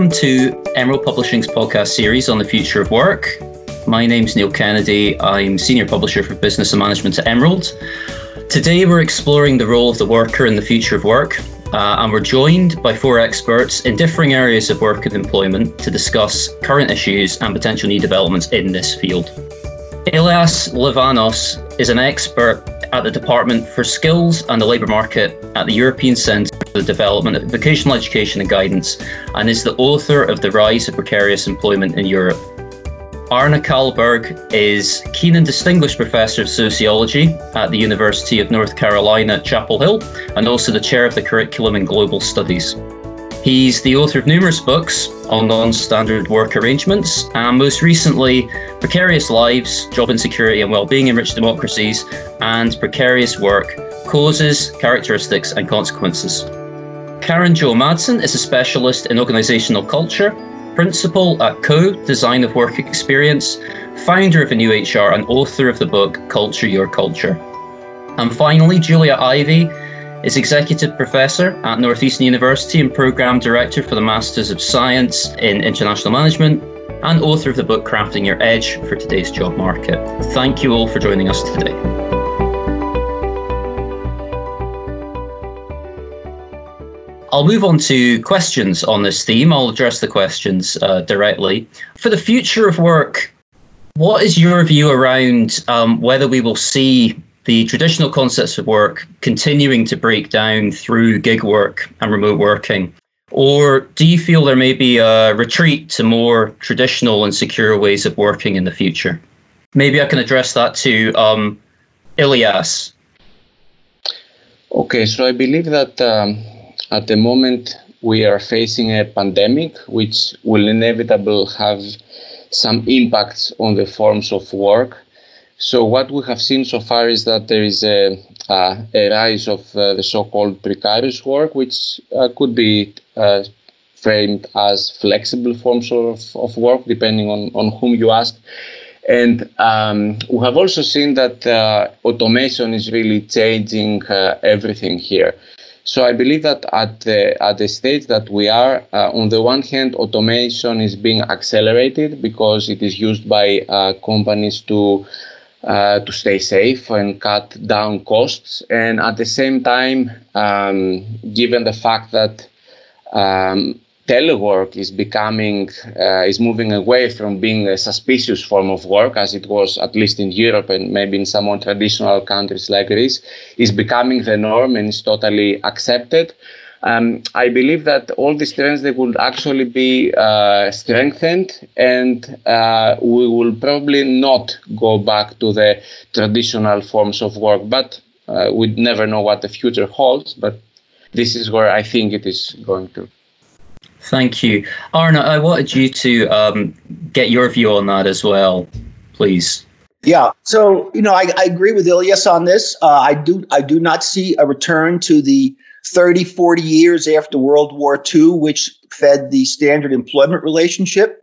Welcome to Emerald Publishing's podcast series on the future of work. My name's Neil Kennedy. I'm Senior Publisher for Business and Management at Emerald. Today, we're exploring the role of the worker in the future of work, uh, and we're joined by four experts in differing areas of work and employment to discuss current issues and potential new developments in this field. Ilias Livanos is an expert at the Department for Skills and the Labour Market at the European Centre for the Development of Vocational Education and Guidance and is the author of The Rise of Precarious Employment in Europe. Arne Kalleberg is Kenan Distinguished Professor of Sociology at the University of North Carolina, Chapel Hill, and also the Chair of the Curriculum in Global Studies. He's the author of numerous books on non standard work arrangements, and most recently, Precarious Lives, Job Insecurity and Wellbeing in Rich Democracies, and Precarious Work Causes, Characteristics, and Consequences. Karen Jo Madsen is a specialist in organizational culture, principal at Co Design of Work Experience, founder of a new HR, and author of the book Culture Your Culture. And finally, Julia Ivy is Executive Professor at Northeastern University and Programme Director for the Masters of Science in International Management and author of the book Crafting Your Edge for today's job market. Thank you all for joining us today. I'll move on to questions on this theme. I'll address the questions uh, directly. For the future of work, what is your view around um, whether we will see the traditional concepts of work continuing to break down through gig work and remote working? Or do you feel there may be a retreat to more traditional and secure ways of working in the future? Maybe I can address that to um, Ilias. Okay, so I believe that um, at the moment we are facing a pandemic which will inevitably have some impacts on the forms of work so what we have seen so far is that there is a, uh, a rise of uh, the so-called precarious work, which uh, could be uh, framed as flexible forms of, of work, depending on, on whom you ask. And um, we have also seen that uh, automation is really changing uh, everything here. So I believe that at the at the stage that we are, uh, on the one hand, automation is being accelerated because it is used by uh, companies to uh, to stay safe and cut down costs. And at the same time, um, given the fact that um, telework is becoming uh, is moving away from being a suspicious form of work as it was at least in Europe and maybe in some more traditional countries like Greece is becoming the norm and is totally accepted um, I believe that all these trends they will actually be uh, strengthened, and uh, we will probably not go back to the traditional forms of work. But uh, we never know what the future holds. But this is where I think it is going to. Thank you, Arne. I wanted you to um, get your view on that as well, please. Yeah. So you know, I, I agree with Ilias on this. Uh, I do. I do not see a return to the 30, 40 years after World War II, which fed the standard employment relationship.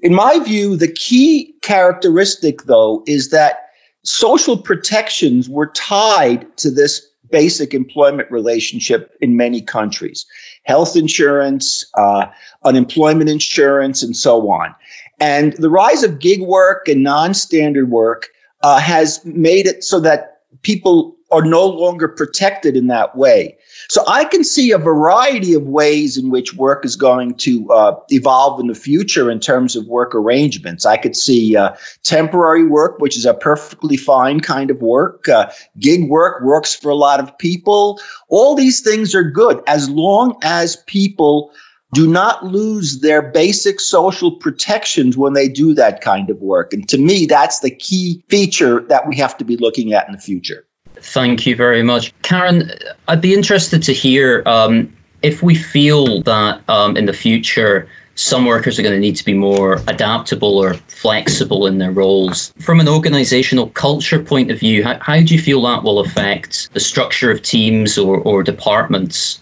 In my view, the key characteristic, though, is that social protections were tied to this basic employment relationship in many countries health insurance, uh, unemployment insurance, and so on. And the rise of gig work and non standard work uh, has made it so that people are no longer protected in that way. So I can see a variety of ways in which work is going to uh, evolve in the future in terms of work arrangements. I could see uh, temporary work, which is a perfectly fine kind of work. Uh, gig work works for a lot of people. All these things are good as long as people do not lose their basic social protections when they do that kind of work. And to me, that's the key feature that we have to be looking at in the future. Thank you very much. Karen, I'd be interested to hear um, if we feel that um, in the future some workers are going to need to be more adaptable or flexible in their roles. From an organizational culture point of view, how, how do you feel that will affect the structure of teams or, or departments?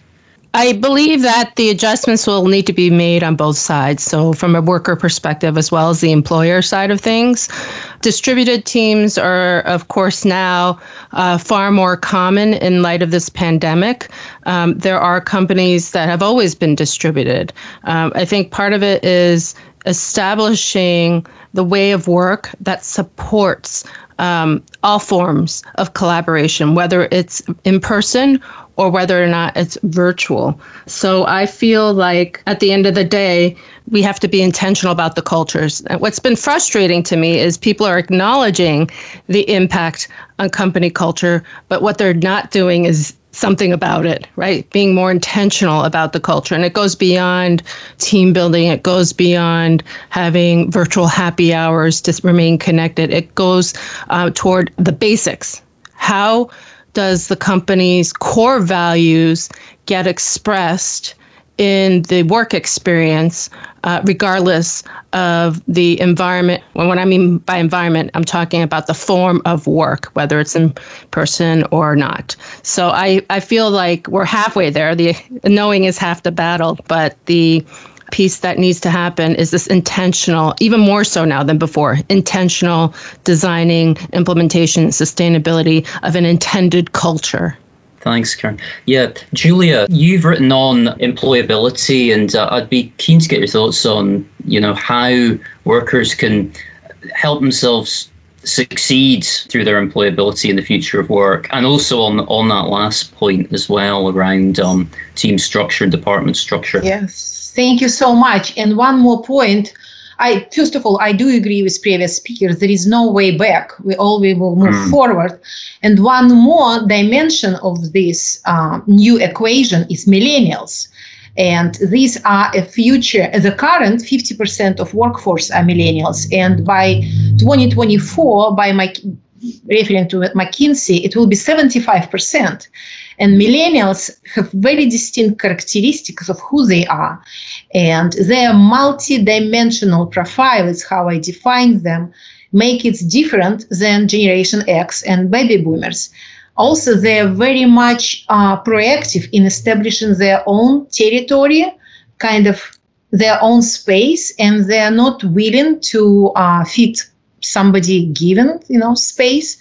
I believe that the adjustments will need to be made on both sides. So, from a worker perspective as well as the employer side of things, distributed teams are, of course, now uh, far more common in light of this pandemic. Um, there are companies that have always been distributed. Um, I think part of it is establishing the way of work that supports um, all forms of collaboration, whether it's in person or whether or not it's virtual. So I feel like at the end of the day, we have to be intentional about the cultures. what's been frustrating to me is people are acknowledging the impact on company culture, but what they're not doing is something about it, right? Being more intentional about the culture. And it goes beyond team building, it goes beyond having virtual happy hours to remain connected. It goes uh, toward the basics. How does the company's core values get expressed in the work experience, uh, regardless of the environment. When what I mean by environment, I'm talking about the form of work, whether it's in person or not. So I, I feel like we're halfway there. The knowing is half the battle, but the piece that needs to happen is this intentional, even more so now than before, intentional designing, implementation, sustainability of an intended culture. Thanks, Karen. Yeah, Julia, you've written on employability, and uh, I'd be keen to get your thoughts on, you know, how workers can help themselves succeed through their employability in the future of work, and also on on that last point as well around um, team structure and department structure. Yes, thank you so much. And one more point I first of all, I do agree with previous speakers. There is no way back. We always will move mm. forward. And one more dimension of this uh, new equation is millennials. And these are a future, the current 50% of workforce are millennials. And by 2024, by my referring to McKinsey, it will be 75%. And millennials have very distinct characteristics of who they are. And their multi-dimensional profile is how I define them, make it different than Generation X and baby boomers. Also, they're very much uh, proactive in establishing their own territory, kind of their own space, and they're not willing to uh, fit somebody given, you know, space.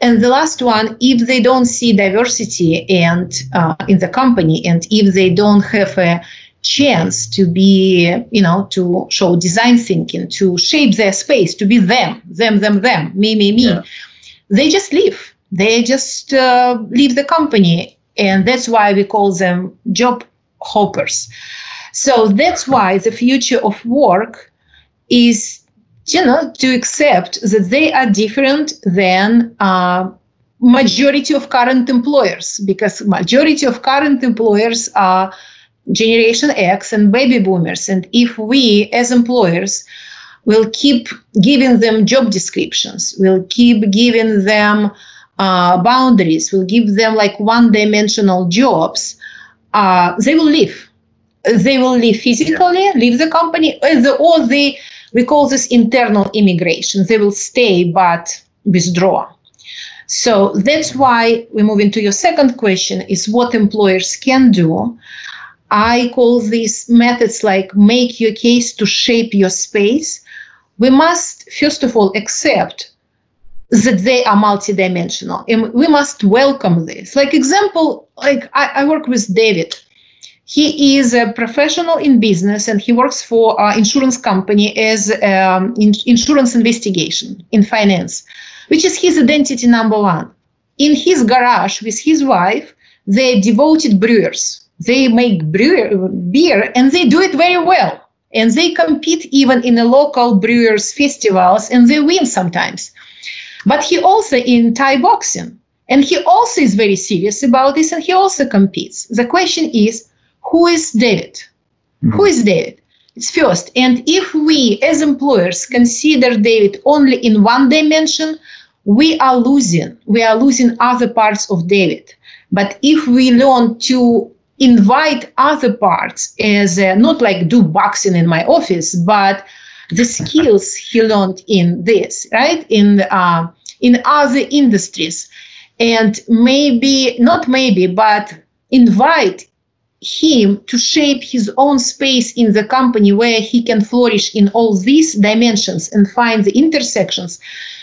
And the last one, if they don't see diversity and uh, in the company, and if they don't have a chance to be, you know, to show design thinking, to shape their space, to be them, them, them, them, me, me, me, yeah. they just leave. They just uh, leave the company, and that's why we call them job hoppers. So that's why the future of work is you know, to accept that they are different than uh, majority of current employers, because majority of current employers are Generation X and baby boomers. And if we, as employers, will keep giving them job descriptions, will keep giving them uh, boundaries, will give them like one-dimensional jobs, uh, they will leave. They will leave physically, leave the company, or they we call this internal immigration. They will stay but withdraw. So that's why we move into your second question is what employers can do. I call these methods like make your case to shape your space. We must, first of all, accept that they are multidimensional and we must welcome this. Like example, like I, I work with David he is a professional in business and he works for an insurance company as um, in insurance investigation in finance, which is his identity number one. In his garage with his wife, they're devoted brewers. They make brewer, beer and they do it very well. And they compete even in the local brewers festivals and they win sometimes. But he also in Thai boxing. And he also is very serious about this and he also competes. The question is, who is David? Mm-hmm. Who is David? It's first. And if we as employers consider David only in one dimension, we are losing. We are losing other parts of David. But if we learn to invite other parts as uh, not like do boxing in my office, but the skills he learned in this, right? In uh, in other industries, and maybe not maybe, but invite him to shape his own space in the company where he can flourish in all these dimensions and find the intersections.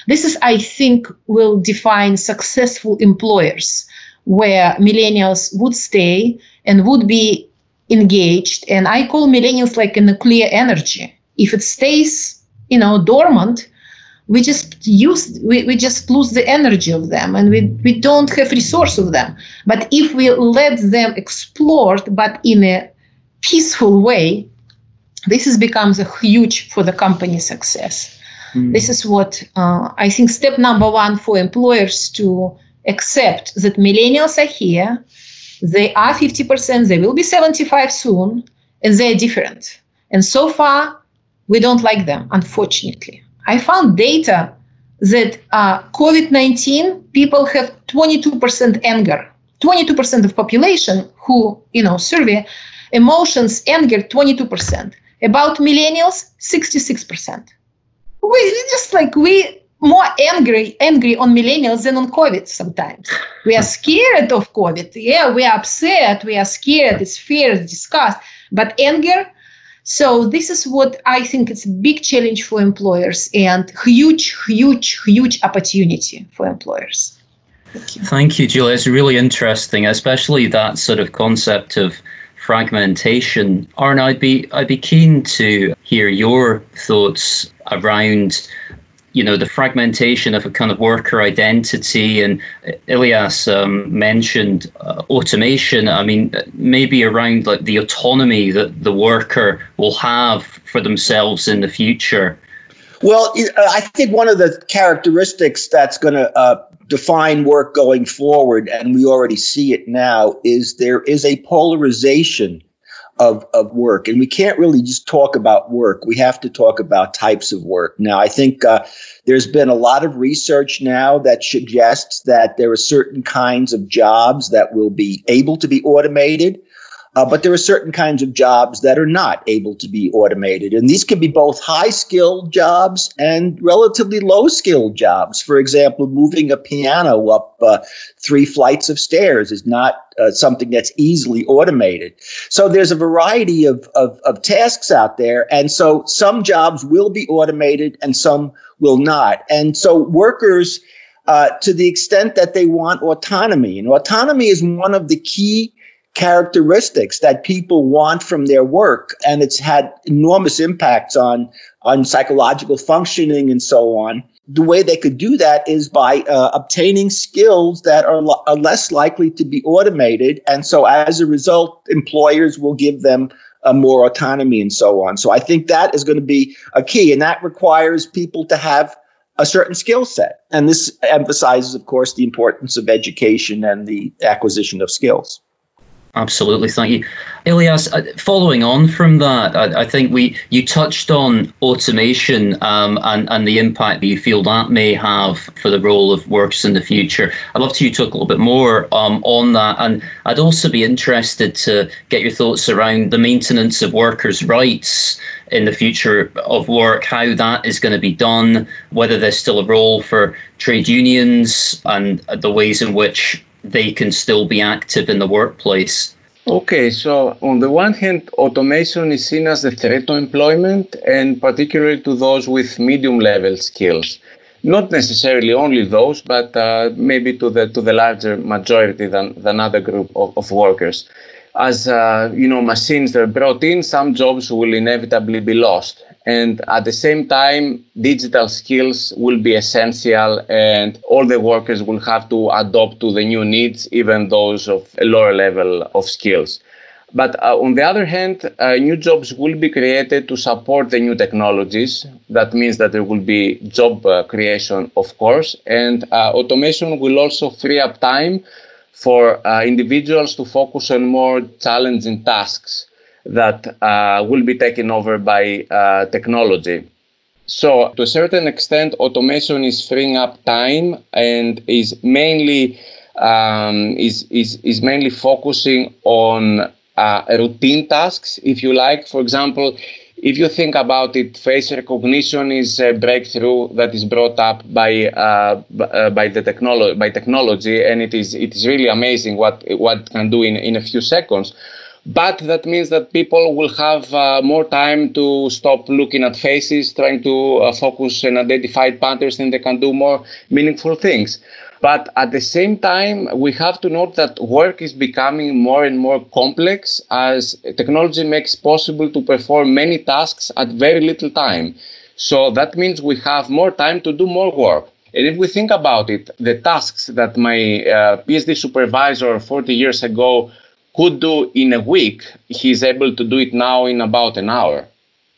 This is i think will define successful employers where millennials would stay and would be engaged. And i call millennials like a nuclear energy. If it stays you know dormant we just use we, we just lose the energy of them and we, we don't have resource of them. But if we let them explore but in a peaceful way this is becomes a huge for the company success. Mm. this is what uh, i think step number one for employers to accept that millennials are here they are 50% they will be 75 soon and they're different. And so far we don't like them unfortunately I found data that uh, COVID-19 people have 22% anger. 22% of population who you know survey emotions anger 22%. About millennials 66%. We just like we more angry angry on millennials than on COVID sometimes. We are scared of COVID. Yeah, we are upset. We are scared. It's fear, disgust. But anger so this is what I think is a big challenge for employers and huge, huge, huge opportunity for employers. Thank you. Thank you, Julia. It's really interesting, especially that sort of concept of fragmentation. Arne, I'd be I'd be keen to hear your thoughts around you know the fragmentation of a kind of worker identity. And Ilias um, mentioned uh, automation. I mean maybe around like the autonomy that the worker will have for themselves in the future. Well i think one of the characteristics that's going to uh, define work going forward and we already see it now is there is a polarization of, of work. And we can't really just talk about work. We have to talk about types of work. Now, I think uh, there's been a lot of research now that suggests that there are certain kinds of jobs that will be able to be automated. Uh, but there are certain kinds of jobs that are not able to be automated. And these can be both high skilled jobs and relatively low skilled jobs. For example, moving a piano up uh, three flights of stairs is not uh, something that's easily automated. So there's a variety of, of, of tasks out there. And so some jobs will be automated and some will not. And so workers, uh, to the extent that they want autonomy, and autonomy is one of the key characteristics that people want from their work and it's had enormous impacts on on psychological functioning and so on. The way they could do that is by uh, obtaining skills that are, l- are less likely to be automated and so as a result employers will give them uh, more autonomy and so on. So i think that is going to be a key and that requires people to have a certain skill set. And this emphasizes of course the importance of education and the acquisition of skills Absolutely, thank you, Ilias. Uh, following on from that, I, I, think we you touched on automation um, and and the impact that you feel that may have for the role of works in the future. I'd love to you talk a little bit more um, on that, and I'd also be interested to get your thoughts around the maintenance of workers' rights in the future of work, how that is going to be done, whether there's still a role for trade unions, and the ways in which they can still be active in the workplace? Okay, so on the one hand, automation is seen as a threat to employment and particularly to those with medium level skills. Not necessarily only those, but uh, maybe to the to the larger majority than, than other group of, of workers. As uh, you know, machines are brought in, some jobs will inevitably be lost, and at the same time digital skills will be essential and all the workers will have to adopt to the new needs even those of a lower level of skills. But uh, on the other hand uh, new jobs will be created to support the new technologies. That means that there will be job uh, creation of course. And uh, automation will also free up time for uh, individuals to focus on more challenging tasks that uh, will be taken over by uh, technology. So, to a certain extent, automation is freeing up time and is mainly um, is, is is mainly focusing on uh, routine tasks, if you like. For example, if you think about it, face recognition is a breakthrough that is brought up by uh, uh, by the technology by technology, and it is it is really amazing what what can do in in a few seconds. But that means that people will have uh, more time to stop looking at faces, trying to uh, focus and identify patterns, and they can do more meaningful things. But at the same time, we have to note that work is becoming more and more complex as technology makes possible to perform many tasks at very little time. So that means we have more time to do more work. And if we think about it, the tasks that my uh, PhD supervisor 40 years ago could do in a week, he's able to do it now in about an hour.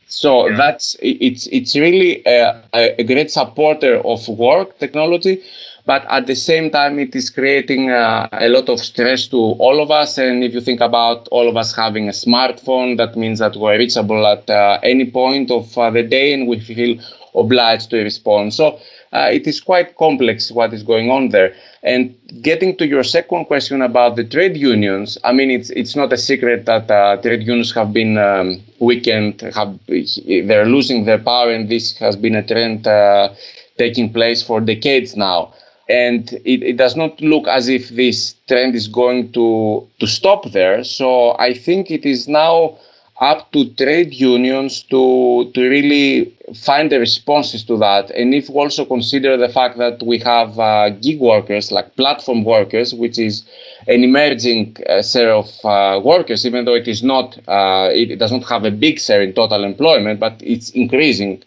So yeah. that's it's it's really a, a, great supporter of work technology, but at the same time it is creating uh, a lot of stress to all of us. And if you think about all of us having a smartphone, that means that we're reachable at uh, any point of uh, the day, and we feel obliged to respond. So uh, it is quite complex what is going on there. And getting to your second question about the trade unions, I mean, it's it's not a secret that uh, trade unions have been um, weakened, have they're losing their power, and this has been a trend uh, taking place for decades now. And it, it does not look as if this trend is going to to stop there. So I think it is now up to trade unions to to really find the responses to that. And if we also consider the fact that we have uh, gig workers, like platform workers, which is an emerging uh, share of uh, workers, even though it is not, uh, it, it, does not have a big share in total employment, but it's increasing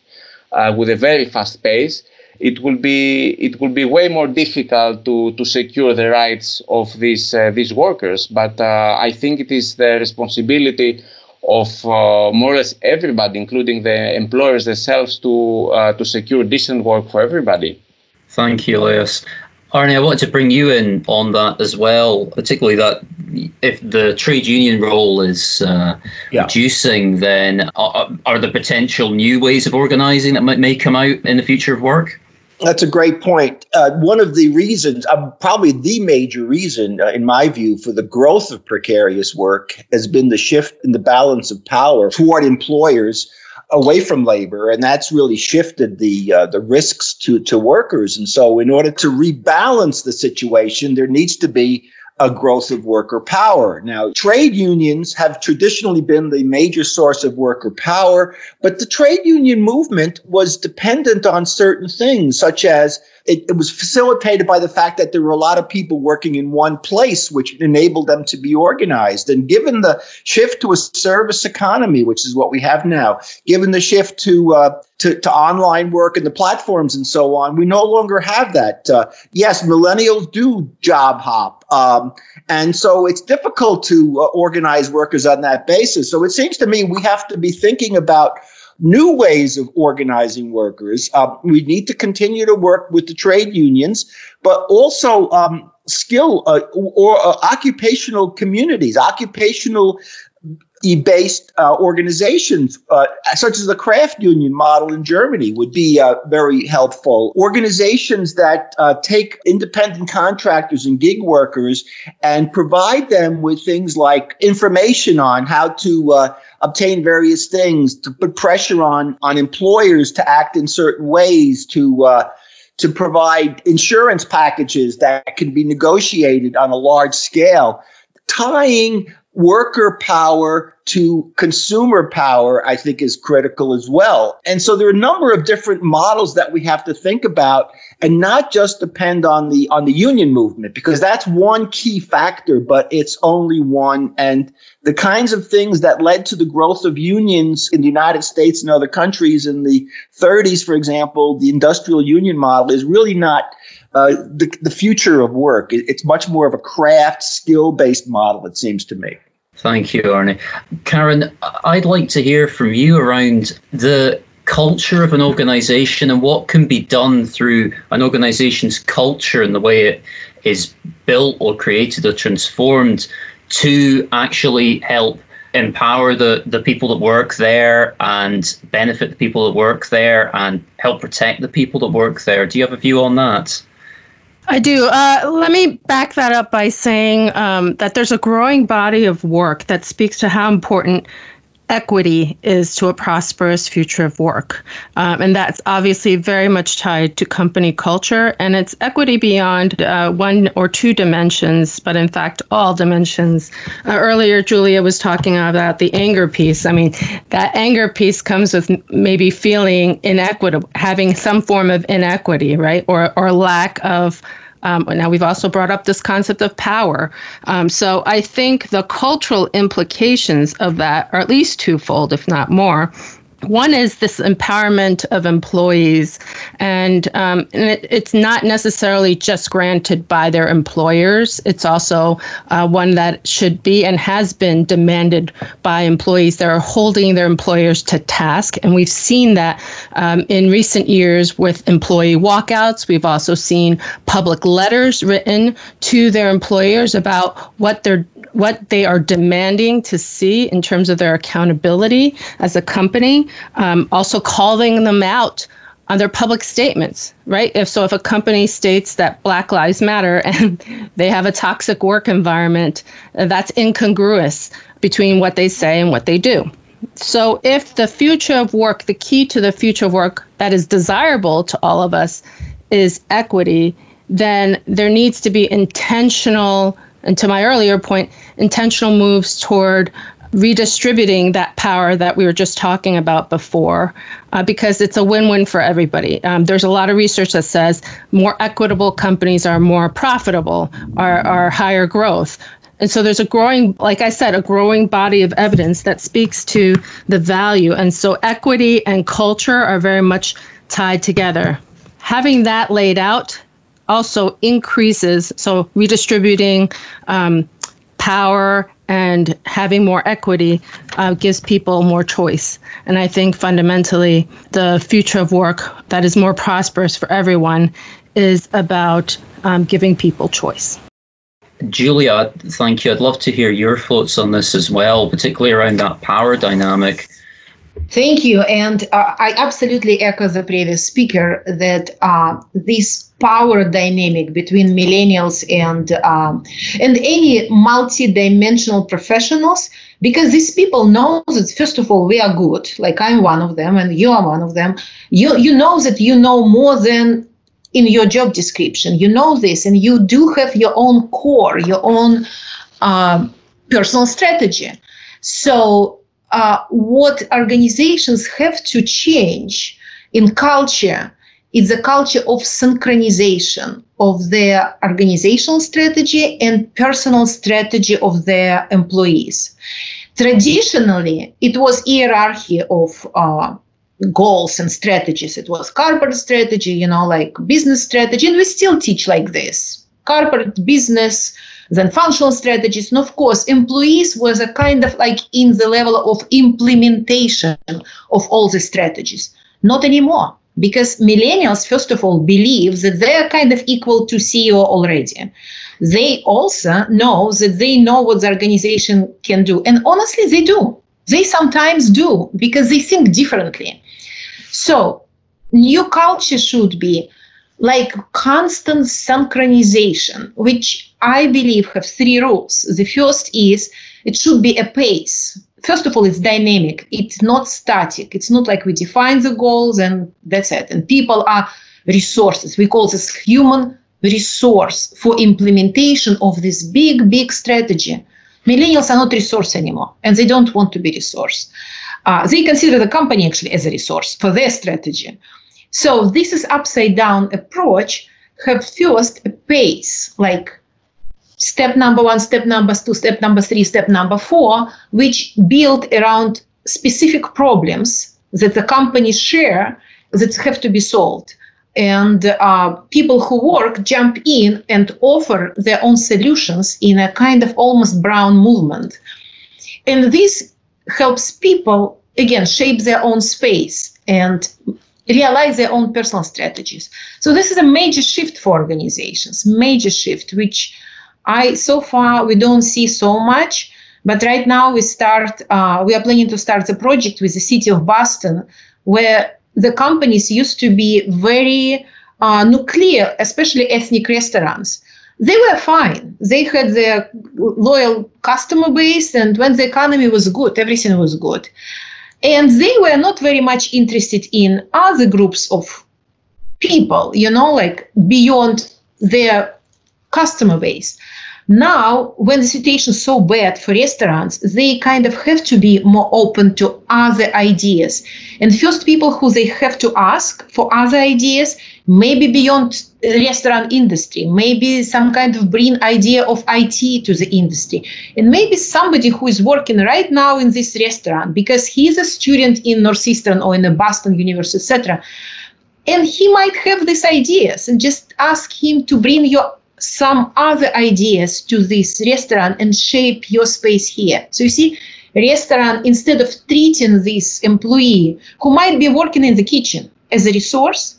uh, with a very fast pace. It will be it will be way more difficult to, to secure the rights of these uh, these workers. But I think it is the responsibility of uh, more or less everybody, including the employers themselves, to uh, to secure decent work for everybody. Thank you, Ilias. Arne, I wanted to bring you in on that as well, particularly that if the trade union role is uh, yeah. reducing, then are, are there potential new ways of organising that might, may come out in the future of work? That's a great point. Uh, one of the reasons, uh, probably the major reason, uh, in my view, for the growth of precarious work has been the shift in the balance of power toward employers away from labor, and that's really shifted the uh, the risks to to workers. And so, in order to rebalance the situation, there needs to be a growth of worker power. Now, trade unions have traditionally been the major source of worker power, but the trade union movement was dependent on certain things, such as it, it, was facilitated by the fact that there were a lot of people working in one place, which enabled them to be organized. And given the shift to a service economy, which is what we have now, given the shift to uh, to, to online work and the platforms and so on, we no longer have that. Uh, yes, millennials do job hop. Um, and so it's difficult to uh, organize workers on that basis. So it seems to me we have to be thinking about new ways of organizing workers. Uh, we need to continue to work with the trade unions, but also um, skill uh, or uh, occupational communities, occupational based uh, organizations, uh, such as the craft union model in Germany, would be uh, very helpful. Organizations that uh, take independent contractors and gig workers and provide them with things like information on how to uh, obtain various things, to put pressure on on employers to act in certain ways, to uh, to provide insurance packages that can be negotiated on a large scale, tying worker power to consumer power, I think is critical as well. And so there are a number of different models that we have to think about and not just depend on the on the union movement because that's one key factor, but it's only one. And the kinds of things that led to the growth of unions in the United States and other countries in the 30s, for example, the industrial union model is really not uh, the, the future of work. It's much more of a craft, skill based model, it seems to me. Thank you, Arne. Karen, I'd like to hear from you around the culture of an organization and what can be done through an organization's culture and the way it is built or created or transformed to actually help empower the, the people that work there and benefit the people that work there and help protect the people that work there. Do you have a view on that? I do. Uh, let me back that up by saying um, that there's a growing body of work that speaks to how important equity is to a prosperous future of work. Um, and that's obviously very much tied to company culture. And it's equity beyond uh, one or two dimensions, but in fact, all dimensions. Uh, earlier, Julia was talking about the anger piece. I mean, that anger piece comes with maybe feeling inequitable, having some form of inequity, right? Or, or lack of um, now, we've also brought up this concept of power. Um, so I think the cultural implications of that are at least twofold, if not more. One is this empowerment of employees, and, um, and it, it's not necessarily just granted by their employers. It's also uh, one that should be and has been demanded by employees that are holding their employers to task. And we've seen that um, in recent years with employee walkouts. We've also seen public letters written to their employers about what they're what they are demanding to see in terms of their accountability as a company. Um, also, calling them out on their public statements, right? If so, if a company states that Black Lives Matter and they have a toxic work environment, that's incongruous between what they say and what they do. So, if the future of work, the key to the future of work that is desirable to all of us is equity, then there needs to be intentional and to my earlier point, intentional moves toward redistributing that power that we were just talking about before, uh, because it's a win win for everybody. Um, there's a lot of research that says more equitable companies are more profitable, are, are higher growth. And so there's a growing, like I said, a growing body of evidence that speaks to the value. And so equity and culture are very much tied together. Having that laid out also increases, so redistributing um, power and having more equity uh, gives people more choice. And I think fundamentally, the future of work that is more prosperous for everyone is about um, giving people choice. Julia, thank you. I'd love to hear your thoughts on this as well, particularly around that power dynamic. Thank you. And uh, I absolutely echo the previous speaker that uh, this power dynamic between millennials and um, and any multi-dimensional professionals because these people know that first of all we are good. Like i'm one of them and you are one of them. You you know that you know more than in your job description. You know this and you do have your own core your own uh, personal strategy. So uh, what organizations have to change in culture it's a culture of synchronization of their organizational strategy and personal strategy of their employees. Traditionally, it was hierarchy of uh, goals and strategies. It was corporate strategy, you know, like business strategy, and we still teach like this: corporate business, then functional strategies, and of course, employees was a kind of like in the level of implementation of all the strategies. Not anymore because millennials, first of all, believe that they are kind of equal to CEO already. They also know that they know what the organization can do. And honestly, they do. They sometimes do because they think differently. So, new culture should be like constant synchronization, which I believe have three rules. The first is it should be a pace first of all, it's dynamic. It's not static. It's not like we define the goals and that's it. And people are resources. We call this human resource for implementation of this big, big strategy. Millennials are not resource anymore, and they don't want to be resource. Uh, they consider the company actually as a resource for their strategy. So this is upside down approach. Have first a pace, like step number one, step number two, step number three, step number four, which build around specific problems that the companies share that have to be solved. And uh, people who work jump in and offer their own solutions in a kind of almost brown movement. And this helps people, again, shape their own space and realize their own personal strategies. So this is a major shift for organizations, major shift, which I so far we don't see so much, but right now we start. Uh, we are planning to start the project with the city of Boston, where the companies used to be very uh, nuclear, especially ethnic restaurants. they were fine. They had their loyal customer base, and when the economy was good, everything was good. And they were not very much interested in other groups of people, you know, like beyond their customer base. Now, when the situation is so bad for restaurants, they kind of have to be more open to other ideas. And first, people who they have to ask for other ideas, maybe beyond uh, restaurant industry, maybe some kind of bring idea of IT to the industry, and maybe somebody who is working right now in this restaurant because he's a student in Northeastern or in a Boston University, etc. And he might have these ideas, and just ask him to bring your some other ideas to this restaurant and shape your space here. So you see, restaurant instead of treating this employee who might be working in the kitchen as a resource,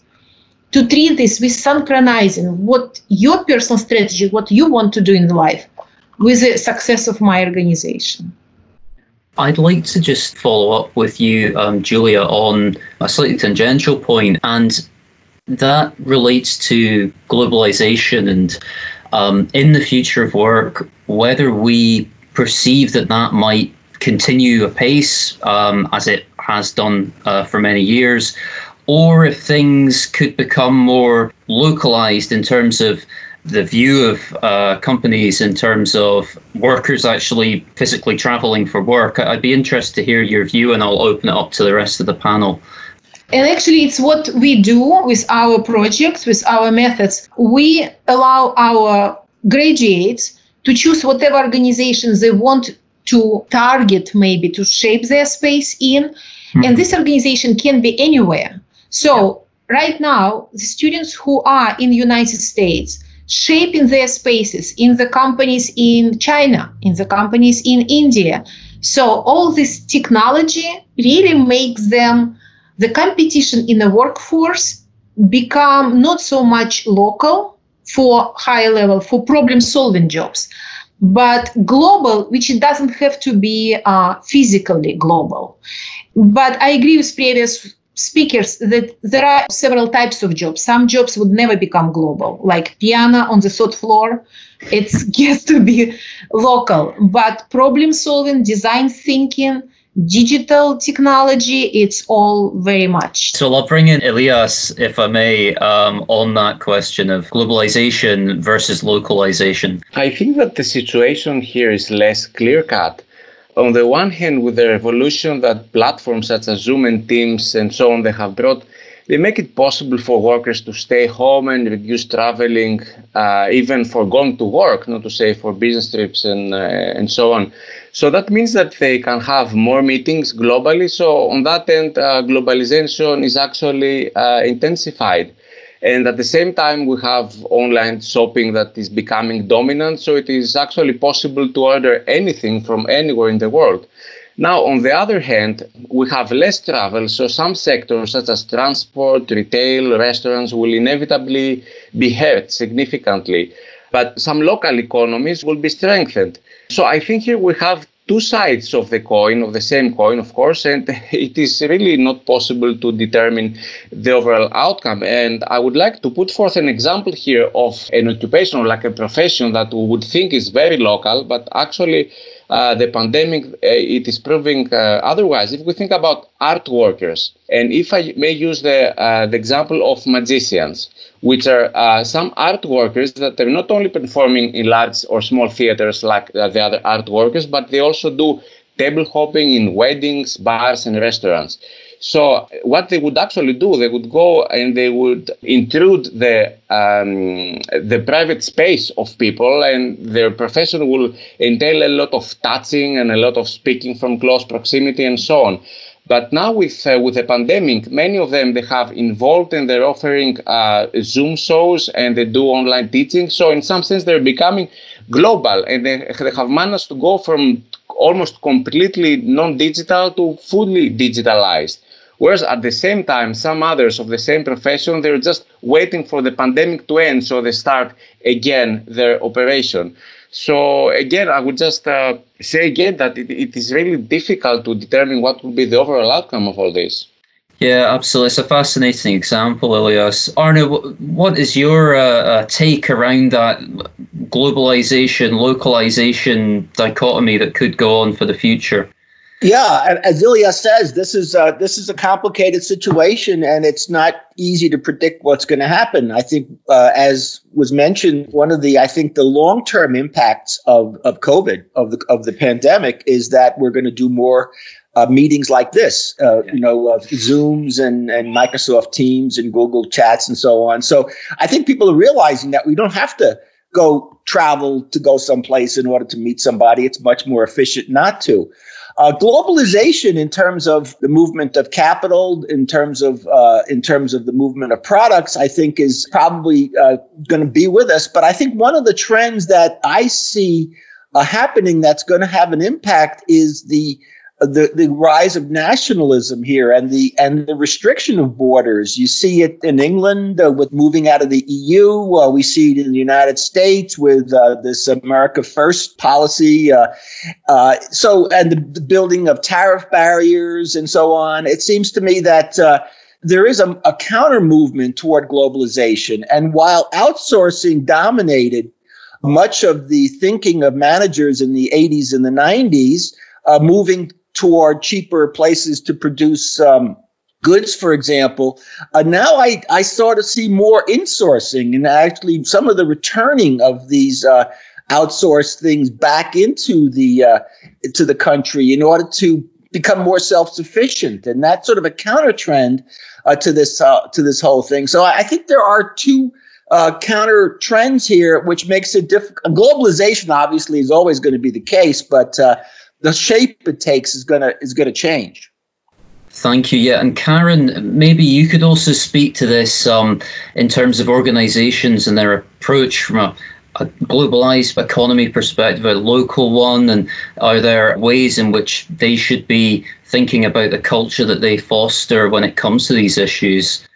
to treat this with synchronizing what your personal strategy, what you want to do in life, with the success of my organization. I'd like to just follow up with you, um, Julia, on a slightly tangential point, and that relates to globalization and um, in the future of work, whether we perceive that that might continue apace um, as it has done uh, for many years, or if things could become more localized in terms of the view of uh, companies in terms of workers actually physically traveling for work. I'd be interested to hear your view, and I'll open it up to the rest of the panel. And actually, it's what we do with our projects, with our methods. We allow our graduates to choose whatever organizations they want to target, maybe to shape their space in. Mm-hmm. And this organization can be anywhere. So, yeah. right now, the students who are in the United States, shaping their spaces in the companies in China, in the companies in India. So, all this technology really makes them the competition in the workforce become not so much local for high level for problem solving jobs but global which it doesn't have to be uh, physically global. But i agree with previous speakers that there are several types of jobs. Some jobs would never become global like piano on the third floor. It gets to be local. But problem solving design thinking digital technology, it's all very much. So I'll bring in Ilias, if I may, um, on that question of globalization versus localization. I think that the situation here is less clear cut. On the one hand, with the revolution that platforms such as Zoom and Teams and so on they have brought, they make it possible for workers to stay home and reduce traveling, uh, even for going to work, not to say for business trips and uh, and so on. So that means that they can have more meetings globally. So on that end, uh, globalization is actually uh, intensified. And at the same time, we have online shopping that is becoming dominant. So it is actually possible to order anything from anywhere in the world. Now, on the other hand, we have less travel, so some sectors such as transport, retail, restaurants will inevitably be hurt significantly. But some local economies will be strengthened. So I think here we have two sides of the coin, of the same coin, of course, and it is really not possible to determine the overall outcome. And I would like to put forth an example here of an occupation like a profession that we would think is very local, but actually uh, the pandemic, uh, it is proving uh, otherwise. If we think about art workers, and if I may use the, uh, the example of magicians, which are uh, some art workers that are not only performing in large or small theaters like uh, the other art workers, but they also do table hopping in weddings, bars, and restaurants. So what they would actually do, they would go and they would intrude the um, the private space of people, and their profession will entail a lot of touching and a lot of speaking from close proximity and so on. But now with uh, with the pandemic, many of them they have involved and they're offering uh, Zoom shows and they do online teaching. So in some sense, they're becoming global, and they, they have managed to go from almost completely non-digital to fully digitalized. Whereas at the same time, some others of the same profession, they're just waiting for the pandemic to end so they start again their operation. So again, I would just uh, say again that it, it is really difficult to determine what will be the overall outcome of all this. Yeah, absolutely. It's a fascinating example, Ilias. Arne, what is your uh, uh, take around that globalization, localization dichotomy that could go on for the future? Yeah, as Ilias says, this is a, this is a complicated situation, and it's not easy to predict what's going to happen. I think, uh, as was mentioned, one of the I think the long term impacts of of COVID of the of the pandemic is that we're going to do more uh, meetings like this, uh, you know, uh, Zooms and, and Microsoft Teams and Google Chats and so on. So I think people are realizing that we don't have to go travel to go someplace in order to meet somebody. It's much more efficient not to. Uh, globalization, in terms of the movement of capital, in terms of uh, in terms of the movement of products, I think is probably uh, going to be with us. But I think one of the trends that I see uh, happening that's going to have an impact is the the, the rise of nationalism here and the and the restriction of borders. You see it in England uh, with moving out of the EU. Uh, we see it in the United States with uh, this America First policy. Uh, uh, so and the, the, building of tariff barriers and so on. It seems to me that. Uh, there is a, a counter movement toward globalization. And while outsourcing dominated much of the thinking of managers in the 80s and the 90s, uh, moving toward cheaper places to produce um, goods, for example. Uh, now I, I start to see more insourcing and actually some of the returning of these uh, outsourced things back into the uh, to the country in order to become more self-sufficient, and that's sort of a counter trend uh, to this uh, to this whole thing. So I, I think there are two. Uh, counter trends here, which makes it difficult. Globalization obviously is always going to be the case, but the shape it takes is gonna is gonna change. Thank you. Yeah, and Karen, maybe you could also speak to this um, in terms of organisations and their approach from a, a globalized economy perspective, a local one, and are there ways in which they should be thinking about the culture that they foster when it comes to these issues?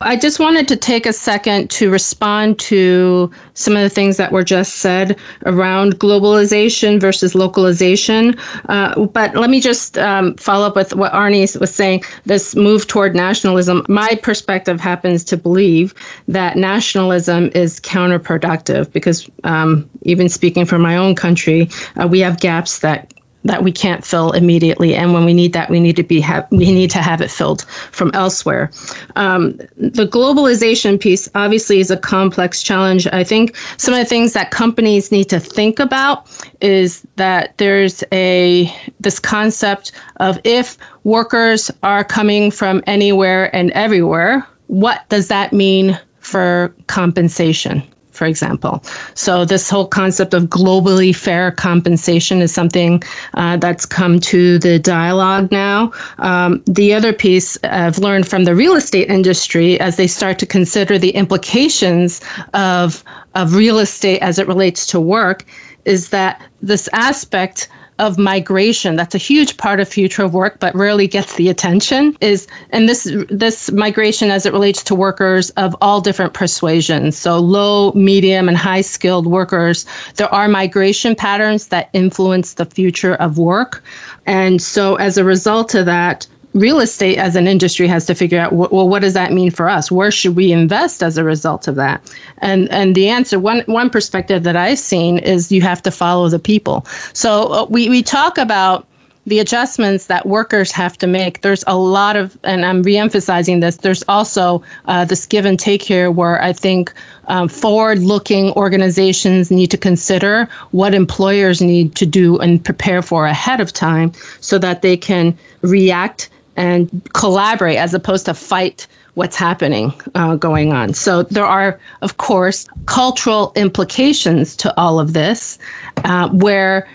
I just wanted to take a second to respond to some of the things that were just said around globalization versus localization. Uh, but let me just um, follow up with what Arne was saying this move toward nationalism. My perspective happens to believe that nationalism is counterproductive because, um, even speaking for my own country, uh, we have gaps that that we can't fill immediately and when we need that we need to be have we need to have it filled from elsewhere. Um, the globalization piece obviously is a complex challenge. I think some of the things that companies need to think about is that there's a this concept of if workers are coming from anywhere and everywhere what does that mean for compensation for example. So, this whole concept of globally fair compensation is something uh, that's come to the dialogue now. Um, the other piece I've learned from the real estate industry as they start to consider the implications of, of real estate as it relates to work is that this aspect of migration. That's a huge part of future of work but rarely gets the attention is and this this migration as it relates to workers of all different persuasions. So low medium and high skilled workers there are migration patterns that influence the future of work. And so as a result of that real estate as an industry has to figure out well what does that mean for us? Where should we invest as a result of that? And and the answer one one perspective that i've seen is you have to follow the people. So uh, we we talk about the adjustments that workers have to make. There's a lot of and i'm reemphasizing this there's also uh, this give and take here where i think um, forward looking organizations need to consider what employers need to do and prepare for ahead of time so that they can react and collaborate as opposed to fight what's happening uh, going on. So there are, of course, cultural implications to all of this, uh, where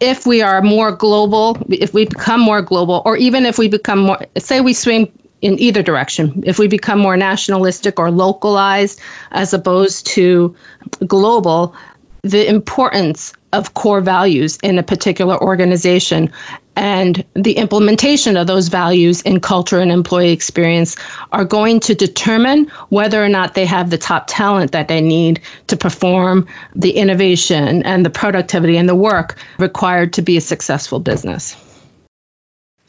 if we are more global, if we become more global, or even if we become more, say we swing in either direction, if we become more nationalistic or localized as opposed to global, the importance of core values in a particular organization and the implementation of those values in culture and employee experience are going to determine whether or not they have the top talent that they need to perform the innovation and the productivity and the work required to be a successful business.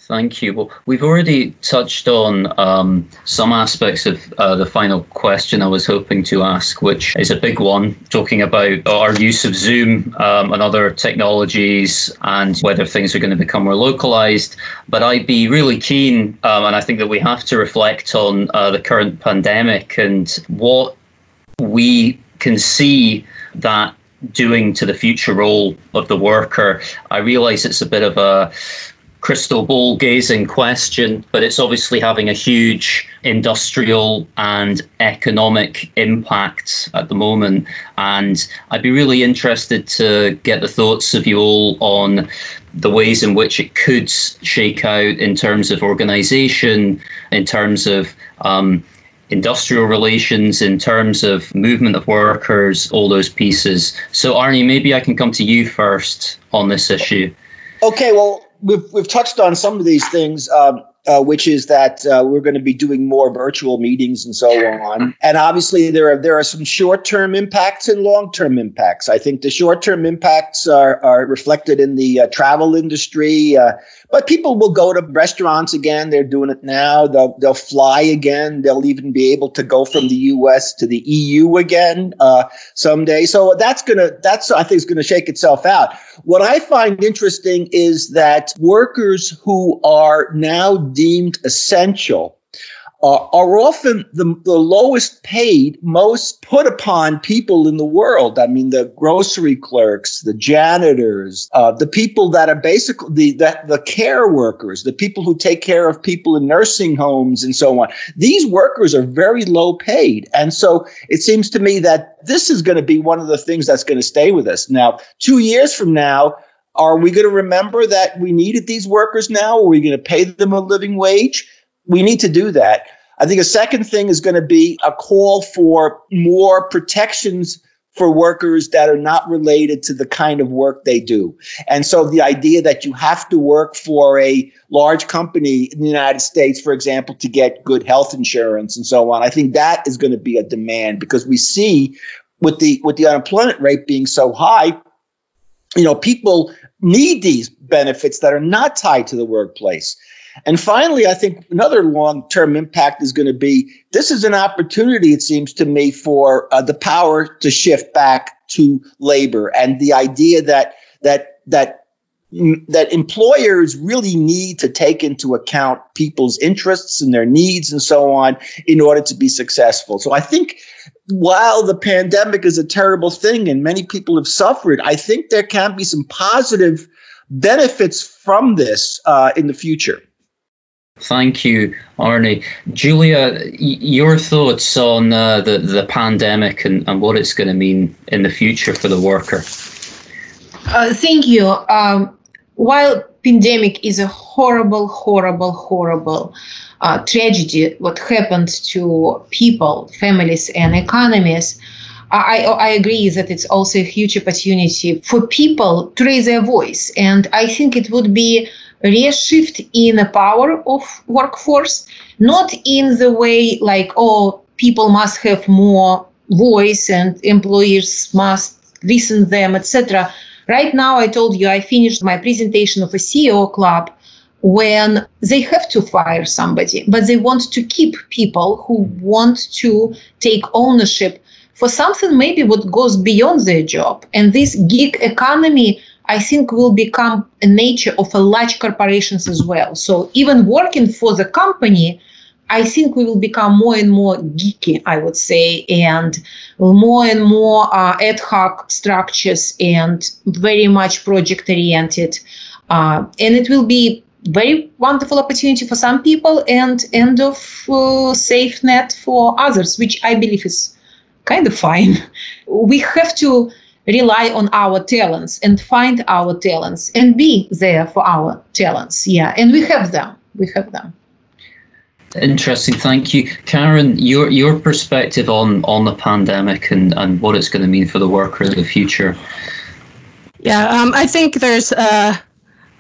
Thank you. Well, we've already touched on um, some aspects of uh, the final question I was hoping to ask, which is a big one, talking about our use of Zoom um, and other technologies and whether things are going to become more localized. But I'd be really keen, um, and I think that we have to reflect on uh, the current pandemic and what we can see that doing to the future role of the worker. I realize it's a bit of a crystal ball gazing question, but it's obviously having a huge industrial and economic impact at the moment. And I'd be really interested to get the thoughts of you all on the ways in which it could shake out in terms of organization, in terms of um, industrial relations, in terms of movement of workers, all those pieces. So, Arne, maybe I can come to you first on this issue. Okay, well, we've we've touched on some of these things, um, uh, which is that uh, we're going to be doing more virtual meetings and so on. And obviously, there are there are some short term impacts and long term impacts. I think the short term impacts are are reflected in the uh, travel industry. But people will go to restaurants again. They're doing it now. They'll they'll fly again. They'll even be able to go from the U.S. to the EU again uh, someday. So that's gonna that's I think is gonna shake itself out. What I find interesting is that workers who are now deemed essential uh, are often the, the lowest paid, most put upon people in the world. I mean, the grocery clerks, the janitors, uh, the people that are basically the, the, the care workers, the people who take care of people in nursing homes and so on. These workers are very low paid. And so it seems to me that this is going to be one of the things that's going to stay with us. Now, two years from now, are we going to remember that we needed these workers now? Are we going to pay them a living wage? We need to do that. I think a second thing is going to be a call for more protections for workers that are not related to the kind of work they do. And so the idea that you have to work for a large company in the United States, for example, to get good health insurance and so on, I think that is going to be a demand because we see with the with the unemployment rate being so high, you know, people need these benefits that are not tied to the workplace. And finally, I think another long term impact is going to be this is an opportunity, it seems to me, for uh, the power to shift back to labor and the idea that that that mm, that employers really need to take into account people's interests and their needs and so on in order to be successful. So I think while the pandemic is a terrible thing and many people have suffered, I think there can be some positive benefits from this uh, in the future. Thank you, Arne. Julia, your thoughts on uh, the, the pandemic and, and what it's going to mean in the future for the worker? Uh, thank you. Um, while pandemic is a horrible, horrible, horrible uh, tragedy, what happened to people, families, and economies, I, I agree that it's also a huge opportunity for people to raise their voice. And I think it would be real shift in the power of workforce, not in the way like, oh, people must have more voice and employers must listen to them, etc. Right now, I told you I finished my presentation of a CEO club when they have to fire somebody, but they want to keep people who want to take ownership for something maybe what goes beyond their job. And this gig economy I think will become a nature of a large corporations as well. So even working for the company, I think we will become more and more geeky, I would say, and more and more uh, ad hoc structures and very much project oriented. Uh, and it will be very wonderful opportunity for some people and end of uh, safe net for others, which I believe is kind of fine. We have to rely on our talents and find our talents and be there for our talents. Yeah, and we have them. We have them. Interesting, thank you, Karen. Your your perspective on on the pandemic and and what it's going to mean for the worker in the future. Yeah, um, I think there's uh,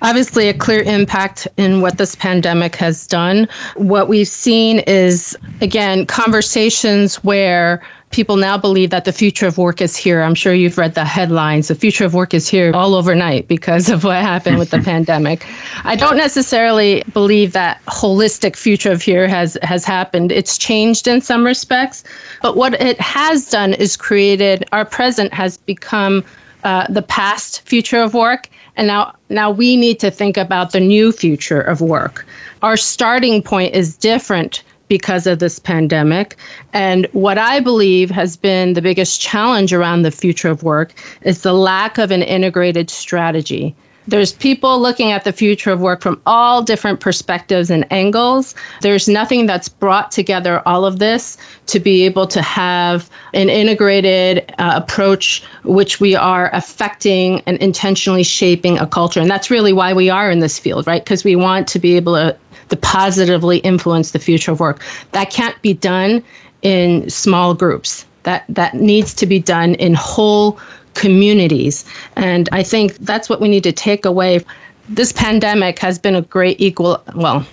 obviously a clear impact in what this pandemic has done. What we've seen is again conversations where people now believe that the future of work is here. I'm sure you've read the headlines. The future of work is here all overnight because of what happened with the pandemic. I don't necessarily believe that holistic future of here has has happened. It's changed in some respects, but what it has done is created our present has become uh, the past future of work and now now we need to think about the new future of work our starting point is different because of this pandemic. And what I believe has been the biggest challenge around the future of work is the lack of an integrated strategy. There's people looking at the future of work from all different perspectives and angles. There's nothing that's brought together all of this to be able to have an integrated uh, approach, which we are affecting and intentionally shaping a culture. And that's really why we are in this field, right? Because we want to be able to to positively influence the future of work. That can't be done in small groups. That that needs to be done in whole communities. And I think that's what we need to take away. This pandemic has been a great equal well,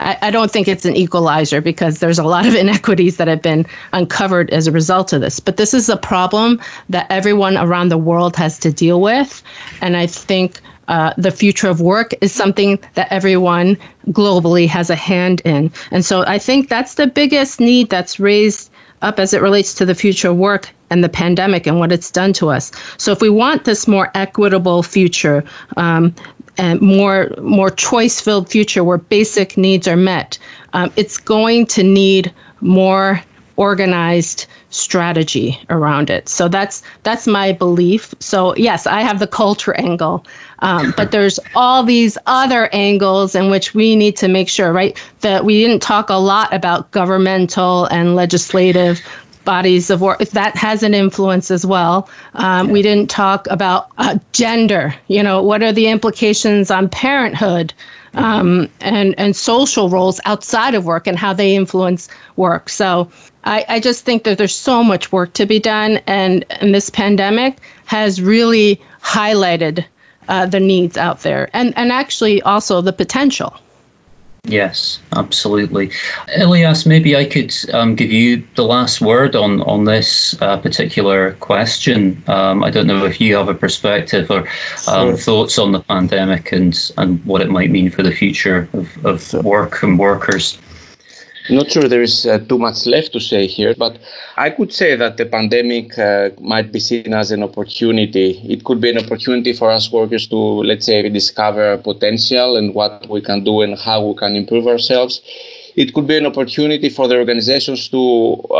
I, I don't think it's an equalizer because there's a lot of inequities that have been uncovered as a result of this. But this is a problem that everyone around the world has to deal with. And I think uh, the future of work is something that everyone globally has a hand in. And so I think that's the biggest need that's raised up as it relates to the future of work and the pandemic and what it's done to us. So if we want this more equitable future, um, and more more choice filled future where basic needs are met, um, it's going to need more organized strategy around it. So that's that's my belief. So yes, I have the culture angle, um, but there's all these other angles in which we need to make sure, right, that we didn't talk a lot about governmental and legislative bodies of work. That has an influence as well. Um, we didn't talk about uh, gender. You know, what are the implications on parenthood? Um, and and social roles outside of work and how they influence work. So I, I just think that there's so much work to be done, and, and this pandemic has really highlighted uh, the needs out there, and and actually also the potential. Yes, absolutely. Ilias, maybe I could um, give you the last word on on this uh, particular question. Um, I don't know if you have a perspective or um, sure. thoughts on the pandemic and and what it might mean for the future of, of work and workers. Not sure there is uh, too much left to say here, but I could say that the pandemic uh, might be seen as an opportunity. It could be an opportunity for us workers to, let's say, rediscover potential and what we can do and how we can improve ourselves it could be an opportunity for the organizations to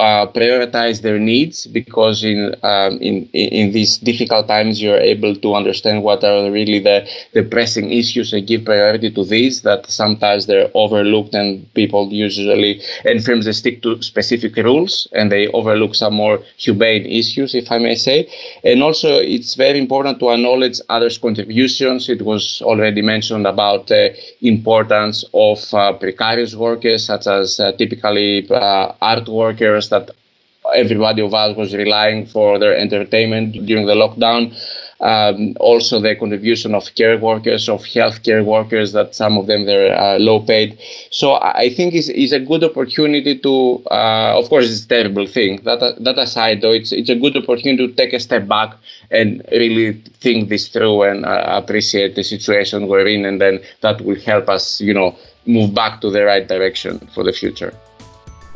uh, prioritize their needs because in, um, in in these difficult times you're able to understand what are really the, the pressing issues and give priority to these that sometimes they're overlooked and people usually and firms they stick to specific rules and they overlook some more humane issues if I may say. And also it's very important to acknowledge others contributions. It was already mentioned about the importance of uh, precarious workers such as uh, typically uh, art workers that everybody of us was relying for their entertainment during the lockdown. Um, also the contribution of care workers, of healthcare workers, that some of them they're uh, low paid. So I think it's, it's a good opportunity to, uh, of course, it's a terrible thing. That that aside, though, it's it's a good opportunity to take a step back and really think this through and uh, appreciate the situation we're in, and then that will help us, you know, move back to the right direction for the future.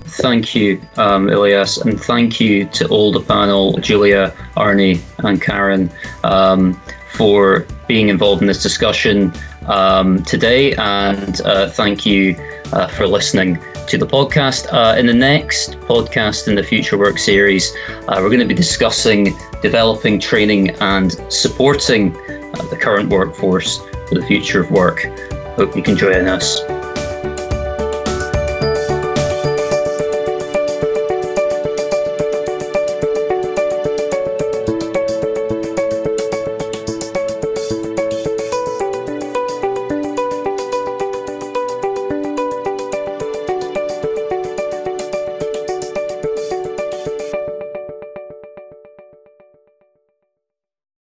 Thank you, um, Ilias, and thank you to all the panel, Julia, Arne, and Karen, um, for being involved in this discussion um, today. And uh, thank you uh, for listening to the podcast. Uh, in the next podcast in the Future Work series, uh, we're going to be discussing developing, training, and supporting uh, the current workforce for the future of work. Hope you can join us.